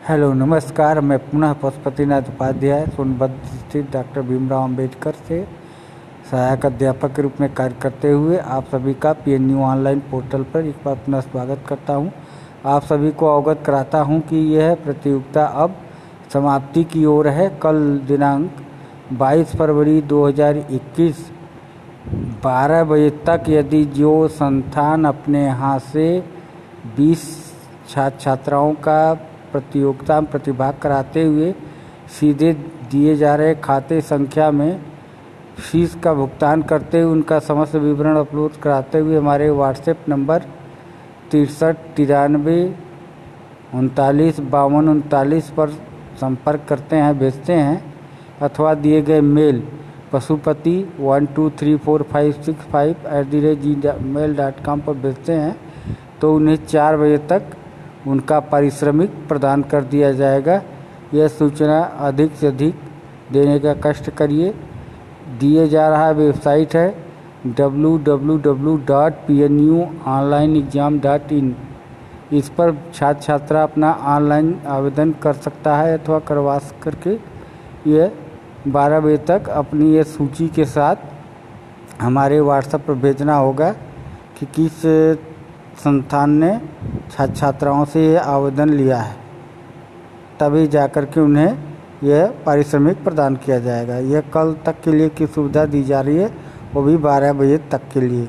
Hello, नमस्कार मैं पुनः पशुपतिनाथ उपाध्याय, सोनभद्र स्थित डॉक्टर भीमराव अंबेडकर से सहायक अध्यापक के रूप में कार्य करते हुए आप सभी का P N U online portal पर एक बार पुनः स्वागत करता हूँ। आप सभी को अवगत कराता हूँ कि यह प्रतियोगिता अब समाप्ति की ओर है कल दिनांक 22 फरवरी 2021 12 बजे तक यदि जो संस्थान अपने यहाँ से 20 छात्र छात्राओं का प्रतियोगिता में प्रतिभाग कराते हुए सीधे दिए जा रहे खाते संख्या में फ़ीस का भुगतान करते हुए उनका समस्त विवरण अपलोड कराते हुए हमारे व्हाट्सएप नंबर तिरसठ, तिरानवे, उनतालीस, बावन, उनतालीस पर संपर्क करते हैं, भेजते हैं, अथवा दिए गए mail Pashupati one, two, three, four, five, six, five, at the rate Gmail dot com पर भेजते हैं तो उन्हें चार बजे तक उनका पारिश्रमिक प्रदान कर दिया जाएगा। यह सूचना अधिक से अधिक देने का कष्ट करिए। दिए जा रहा वेबसाइट है www.pnuonlineexam.in इस पर छात्र छात्रा अपना ऑनलाइन आवेदन कर सकता है अथवा करवा करके। यह 12 बजे तक अपनी यह सूची के साथ हमारे व्हाट्सएप पर भेजना होगा कि किस संस्थान ने छात्र छात्राओं से ये आवेदन लिया है। तभी जाकर के उन्हें यह पारिश्रमिक प्रदान किया जाएगा। यह कल तक के लिए की सुविधा दी जा रही है, वो भी 12 बजे तक के लिए।